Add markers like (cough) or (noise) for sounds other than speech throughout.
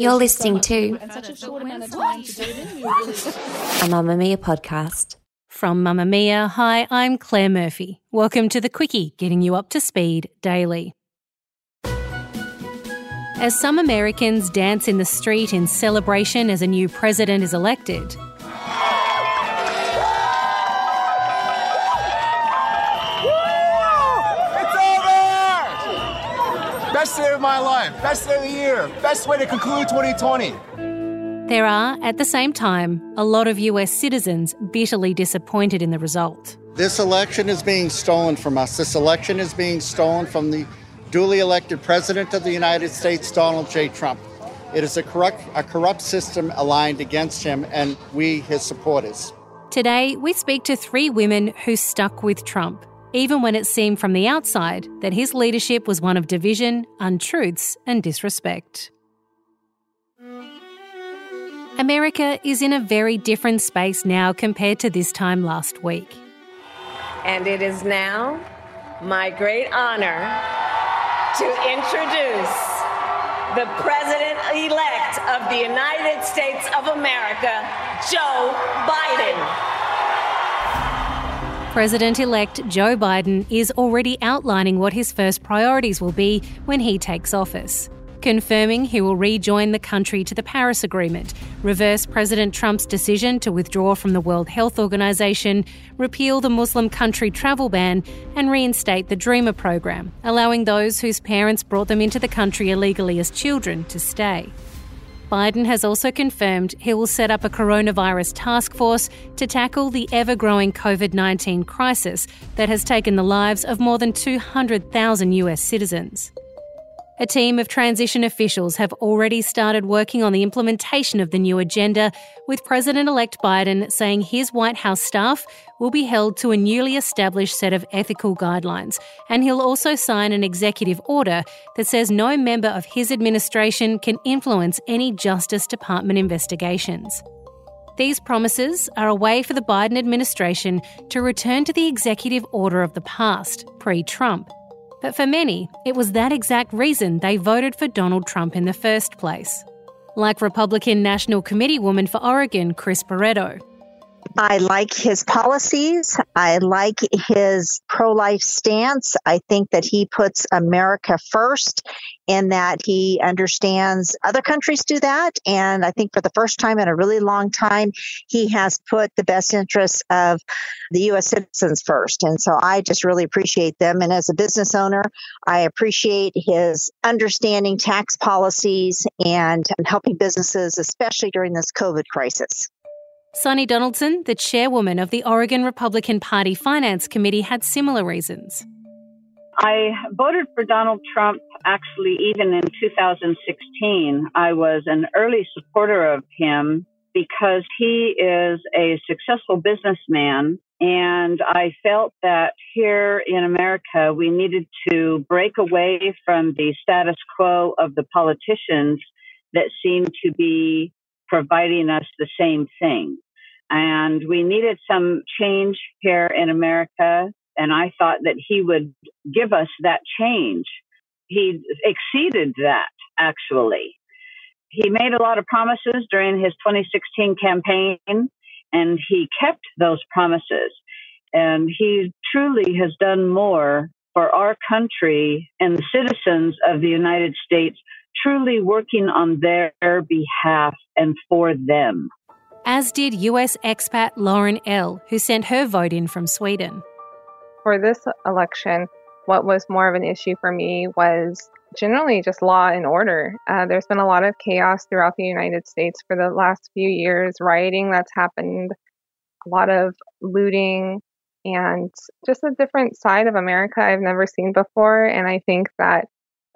You're listening to a (laughs) Mamamia podcast. From Mamamia, hi, I'm Claire Murphy. Welcome to the Quicky, getting you up to speed daily. As some Americans dance in the street in celebration as a new president is elected, Best day of my life. Best day of the year. Best way to conclude 2020. There are, at the same time, a lot of US citizens bitterly disappointed in the result. This election is being stolen from us. This election is being stolen from the duly elected President of the United States, Donald J. Trump. It is a corrupt, a corrupt system aligned against him and we, his supporters. Today, we speak to three women who stuck with Trump even when it seemed from the outside that his leadership was one of division, untruths, and disrespect. America is in a very different space now compared to this time last week. And it is now my great honor to introduce the President elect of the United States of America, Joe Biden. President elect Joe Biden is already outlining what his first priorities will be when he takes office. Confirming he will rejoin the country to the Paris Agreement, reverse President Trump's decision to withdraw from the World Health Organization, repeal the Muslim country travel ban, and reinstate the Dreamer program, allowing those whose parents brought them into the country illegally as children to stay. Biden has also confirmed he will set up a coronavirus task force to tackle the ever growing COVID 19 crisis that has taken the lives of more than 200,000 US citizens. A team of transition officials have already started working on the implementation of the new agenda, with President elect Biden saying his White House staff will be held to a newly established set of ethical guidelines, and he'll also sign an executive order that says no member of his administration can influence any Justice Department investigations. These promises are a way for the Biden administration to return to the executive order of the past, pre Trump but for many, it was that exact reason they voted for Donald Trump in the first place. Like Republican National Committee woman for Oregon, Chris Barreto. I like his policies. I like his pro life stance. I think that he puts America first and that he understands other countries do that. And I think for the first time in a really long time, he has put the best interests of the U.S. citizens first. And so I just really appreciate them. And as a business owner, I appreciate his understanding tax policies and helping businesses, especially during this COVID crisis. Suni Danforth, the chairwoman of the Oregon Republican Party Finance Committee, had similar reasons. I voted for Donald Trump actually even in 2016. I was an early supporter of him because he is a successful businessman. And I felt that here in America, we needed to break away from the status quo of the politicians that seem to be providing us the same thing. And we needed some change here in America. And I thought that he would give us that change. He exceeded that, actually. He made a lot of promises during his 2016 campaign, and he kept those promises. And he truly has done more for our country and the citizens of the United States truly working on their behalf and for them. As did US expat Lauren Ell, who sent her vote in from Sweden. For this election, what was more of an issue for me was generally just law and order. Uh, there's been a lot of chaos throughout the United States for the last few years, rioting that's happened, a lot of looting, and just a different side of America I've never seen before. And I think that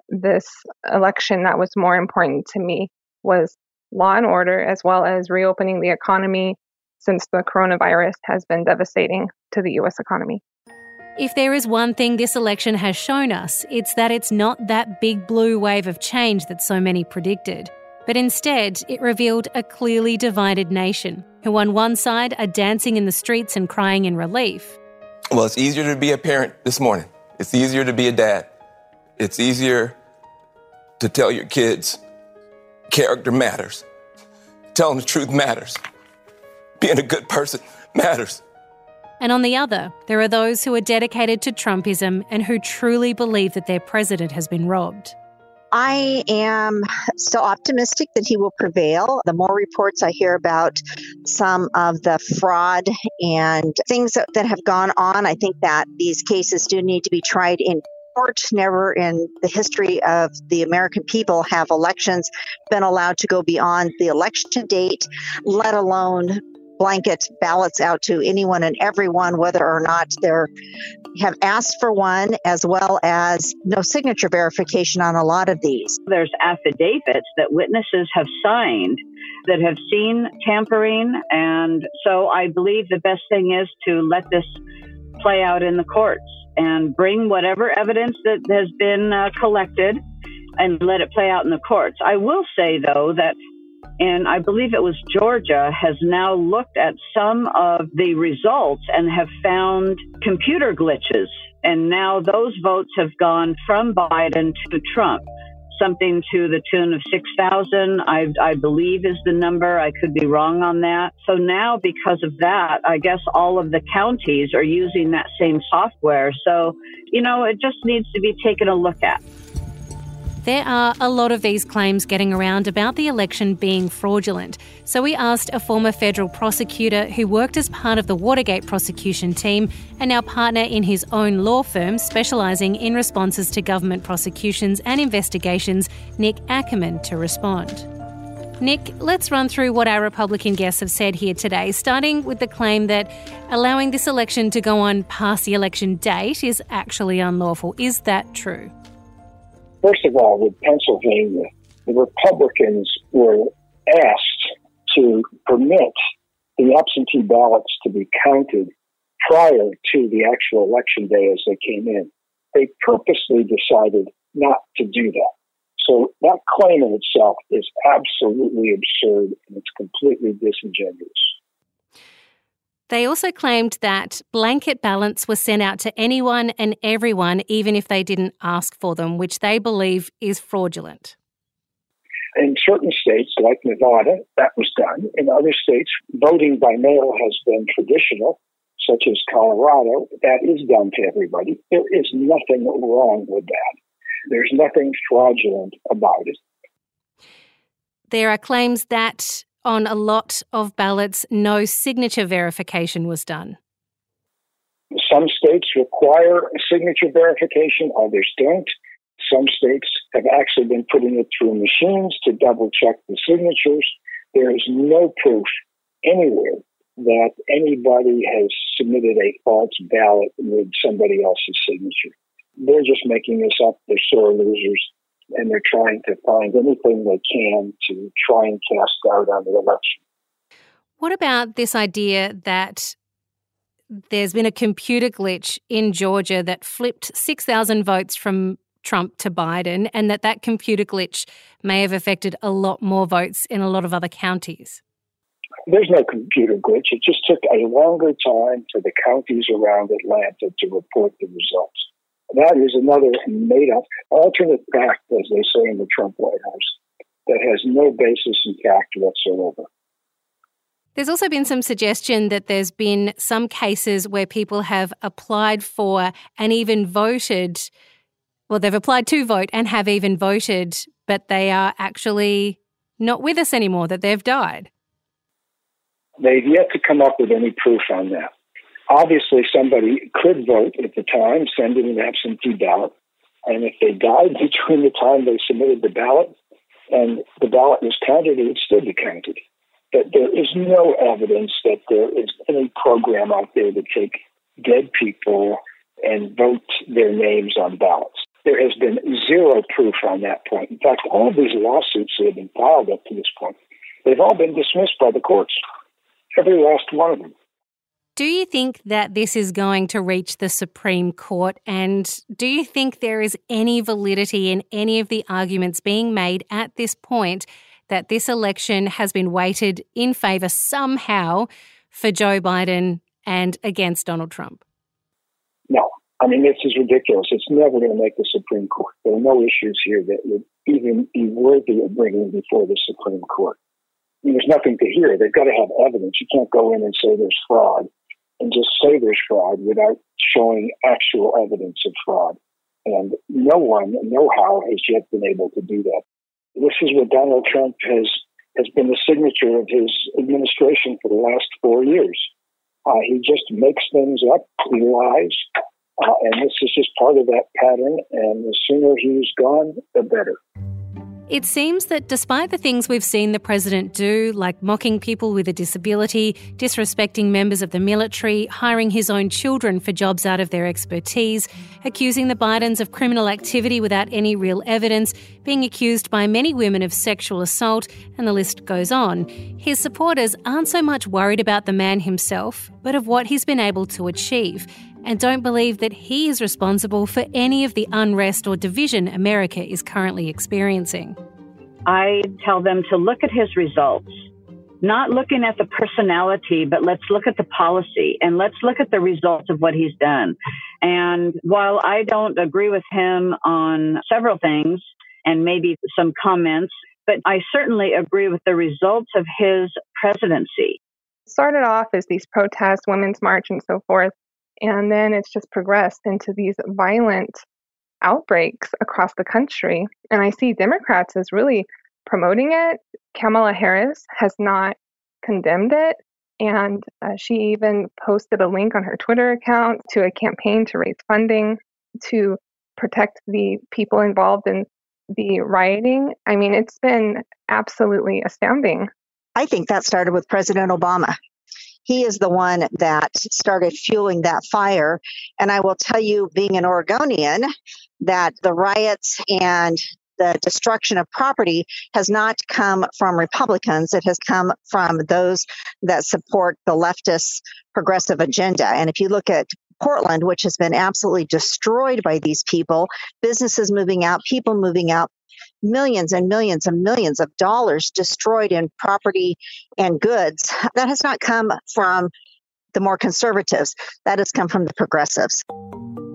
this election that was more important to me was law and order, as well as reopening the economy since the coronavirus has been devastating to the US economy. If there is one thing this election has shown us, it's that it's not that big blue wave of change that so many predicted. But instead, it revealed a clearly divided nation, who on one side are dancing in the streets and crying in relief. Well, it's easier to be a parent this morning. It's easier to be a dad. It's easier to tell your kids character matters. Telling the truth matters. Being a good person matters. And on the other, there are those who are dedicated to Trumpism and who truly believe that their president has been robbed. I am still optimistic that he will prevail. The more reports I hear about some of the fraud and things that, that have gone on, I think that these cases do need to be tried in Never in the history of the American people have elections been allowed to go beyond the election date, let alone blanket ballots out to anyone and everyone, whether or not they have asked for one, as well as no signature verification on a lot of these. There's affidavits that witnesses have signed that have seen tampering, and so I believe the best thing is to let this play out in the courts and bring whatever evidence that has been uh, collected and let it play out in the courts. I will say, though, that and I believe it was Georgia, has now looked at some of the results and have found computer glitches. And now those votes have gone from Biden to Trump. Something to the tune of 6,000, I, I believe is the number. I could be wrong on that. So now, because of that, I guess all of the counties are using that same software. So, you know, it just needs to be taken a look at. There are a lot of these claims getting around about the election being fraudulent. So we asked a former federal prosecutor who worked as part of the Watergate prosecution team and now partner in his own law firm specialising in responses to government prosecutions and investigations, Nick Ackerman, to respond. Nick, let's run through what our Republican guests have said here today, starting with the claim that allowing this election to go on past the election date is actually unlawful. Is that true? First of all, with Pennsylvania, the Republicans were asked to permit the absentee ballots to be counted prior to the actual election day as they came in. They purposely decided not to do that. So that claim in itself is absolutely absurd and it's completely disingenuous. They also claimed that blanket ballots were sent out to anyone and everyone, even if they didn't ask for them, which they believe is fraudulent. In certain states, like Nevada, that was done. In other states, voting by mail has been traditional, such as Colorado. That is done to everybody. There is nothing wrong with that. There's nothing fraudulent about it. There are claims that on a lot of ballots, no signature verification was done. Some states require signature verification, others don't. Some states have actually been putting it through machines to double check the signatures. There is no proof anywhere that anybody has submitted a false ballot with somebody else's signature. They're just making this up. They're sore losers and they're trying to find anything they can to try and cast doubt on the election. What about this idea that there's been a computer glitch in Georgia that flipped 6,000 votes from Trump to Biden, and that that computer glitch may have affected a lot more votes in a lot of other counties? There's no computer glitch. It just took a longer time for the counties around Atlanta to report the results. That is another made up alternate fact, as they say in the Trump White House, that has no basis in fact whatsoever. There's also been some suggestion that there's been some cases where people have applied for and even voted, well, they've applied to vote and have even voted, but they are actually not with us anymore, that they've died. They've yet to come up with any proof on that. Obviously, somebody could vote at the time, send in an absentee ballot, and if they died (laughs) between the time they submitted the ballot and the ballot was counted, it would still be counted. But there is no evidence that there is any program out there to take dead people and vote their names on ballots. There has been zero proof on that point. In fact, all of these lawsuits that have been filed up to this point, they've all been dismissed by the courts. Every last one of them. Do you think that this is going to reach the Supreme Court? And do you think there is any validity in any of the arguments being made at this point that this election has been weighted in favour somehow for Joe Biden and against Donald Trump? No. I mean, this is ridiculous. It's never going to make the Supreme Court. There are no issues here that would even be worthy of bringing before the Supreme Court. I mean, there's nothing to hear. They've got to have evidence. You can't go in and say there's fraud and just say there's fraud without showing actual evidence of fraud. And no one, no how, has yet been able to do that. This is what Donald Trump has has been the signature of his administration for the last four years. Uh, he just makes things up. He lies. Uh, and this is just part of that pattern. And the sooner he's gone, the better. It seems that despite the things we've seen the president do, like mocking people with a disability, disrespecting members of the military, hiring his own children for jobs out of their expertise, accusing the Bidens of criminal activity without any real evidence, being accused by many women of sexual assault, and the list goes on, his supporters aren't so much worried about the man himself, but of what he's been able to achieve and don't believe that he is responsible for any of the unrest or division America is currently experiencing. I tell them to look at his results, not looking at the personality, but let's look at the policy and let's look at the results of what he's done. And while I don't agree with him on several things and maybe some comments, but I certainly agree with the results of his presidency. Started off as these protests, Women's March, and so forth. And then it's just progressed into these violent outbreaks across the country. And I see Democrats as really promoting it. Kamala Harris has not condemned it. And uh, she even posted a link on her Twitter account to a campaign to raise funding to protect the people involved in the rioting. I mean, it's been absolutely astounding. I think that started with President Obama. He is the one that started fueling that fire. And I will tell you, being an Oregonian, that the riots and the destruction of property has not come from Republicans. It has come from those that support the leftist progressive agenda. And if you look at Portland, which has been absolutely destroyed by these people, businesses moving out, people moving out, millions and millions and millions of dollars destroyed in property and goods. That has not come from the more conservatives, that has come from the progressives.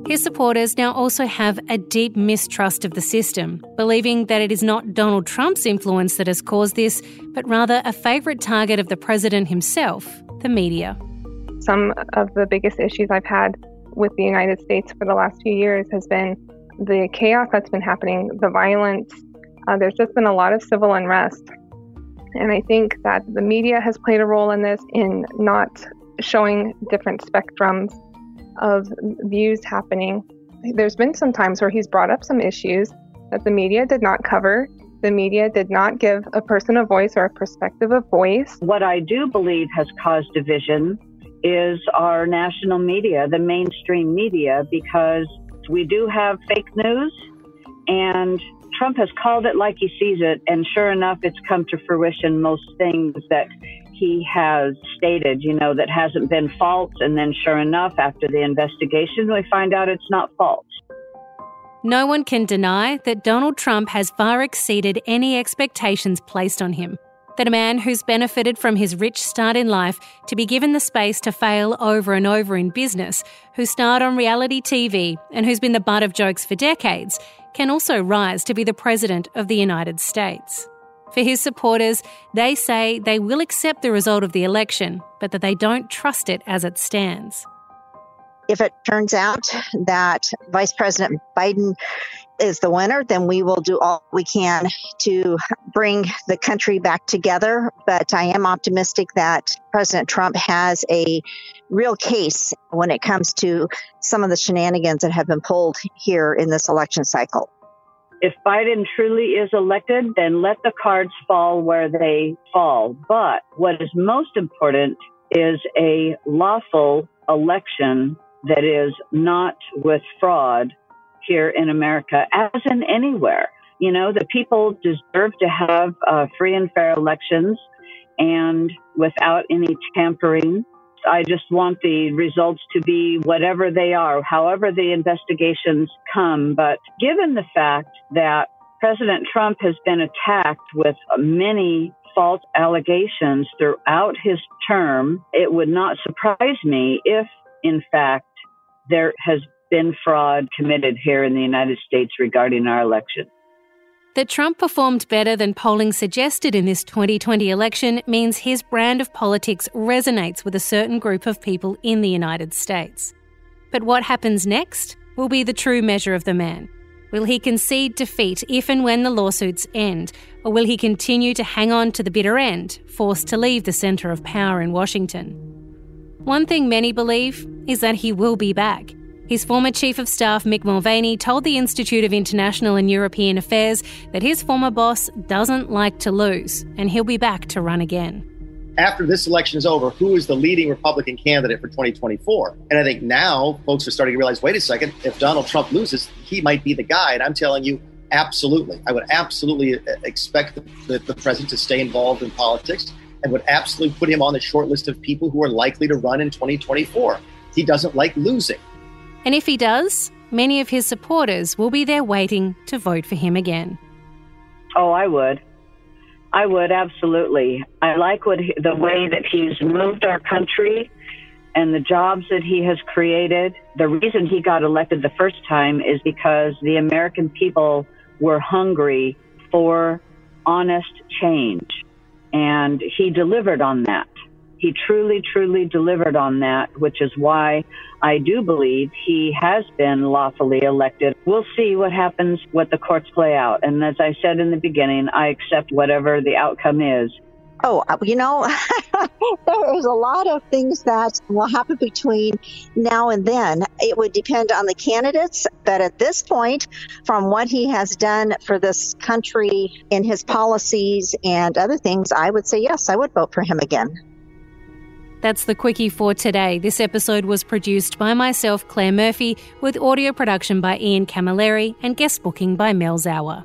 His supporters now also have a deep mistrust of the system, believing that it is not Donald Trump's influence that has caused this, but rather a favourite target of the president himself, the media. Some of the biggest issues I've had with the United States for the last few years has been the chaos that's been happening, the violence, uh, there's just been a lot of civil unrest. And I think that the media has played a role in this in not showing different spectrums of views happening. There's been some times where he's brought up some issues that the media did not cover. The media did not give a person a voice or a perspective of voice. What I do believe has caused division is our national media, the mainstream media, because we do have fake news and Trump has called it like he sees it, and sure enough, it's come to fruition. Most things that he has stated, you know, that hasn't been false, and then sure enough, after the investigation, we find out it's not false. No one can deny that Donald Trump has far exceeded any expectations placed on him. That a man who's benefited from his rich start in life to be given the space to fail over and over in business, who starred on reality TV and who's been the butt of jokes for decades, can also rise to be the President of the United States. For his supporters, they say they will accept the result of the election, but that they don't trust it as it stands. If it turns out that Vice President Biden is the winner, then we will do all we can to bring the country back together. But I am optimistic that President Trump has a real case when it comes to some of the shenanigans that have been pulled here in this election cycle. If Biden truly is elected, then let the cards fall where they fall. But what is most important is a lawful election that is not with fraud here in America, as in anywhere. You know, the people deserve to have uh, free and fair elections and without any tampering. I just want the results to be whatever they are, however the investigations come. But given the fact that President Trump has been attacked with many false allegations throughout his term, it would not surprise me if, in fact, there has been fraud committed here in the United States regarding our election. That Trump performed better than polling suggested in this 2020 election means his brand of politics resonates with a certain group of people in the United States. But what happens next will be the true measure of the man. Will he concede defeat if and when the lawsuits end, or will he continue to hang on to the bitter end, forced to leave the centre of power in Washington? One thing many believe is that he will be back. His former Chief of Staff, Mick Mulvaney, told the Institute of International and European Affairs that his former boss doesn't like to lose, and he'll be back to run again. After this election is over, who is the leading Republican candidate for 2024? And I think now folks are starting to realize wait a second, if Donald Trump loses, he might be the guy. And I'm telling you, absolutely. I would absolutely uh, expect the, the president to stay involved in politics and would absolutely put him on the short list of people who are likely to run in 2024. He doesn't like losing. And if he does, many of his supporters will be there waiting to vote for him again. Oh, I would. I would absolutely. I like what he, the way that he's moved our country and the jobs that he has created. The reason he got elected the first time is because the American people were hungry for honest change. And he delivered on that. He truly, truly delivered on that, which is why I do believe he has been lawfully elected. We'll see what happens, what the courts play out. And as I said in the beginning, I accept whatever the outcome is. Oh, uh, you know, (laughs) there's a lot of things that will happen between now and then. It would depend on the candidates, but at this point, from what he has done for this country in his policies and other things, I would say yes, I would vote for him again. That's the Quicky for today. This episode was produced by myself, Claire Murphy, with audio production by Ian Camilleri and guest booking by Mel Sauer.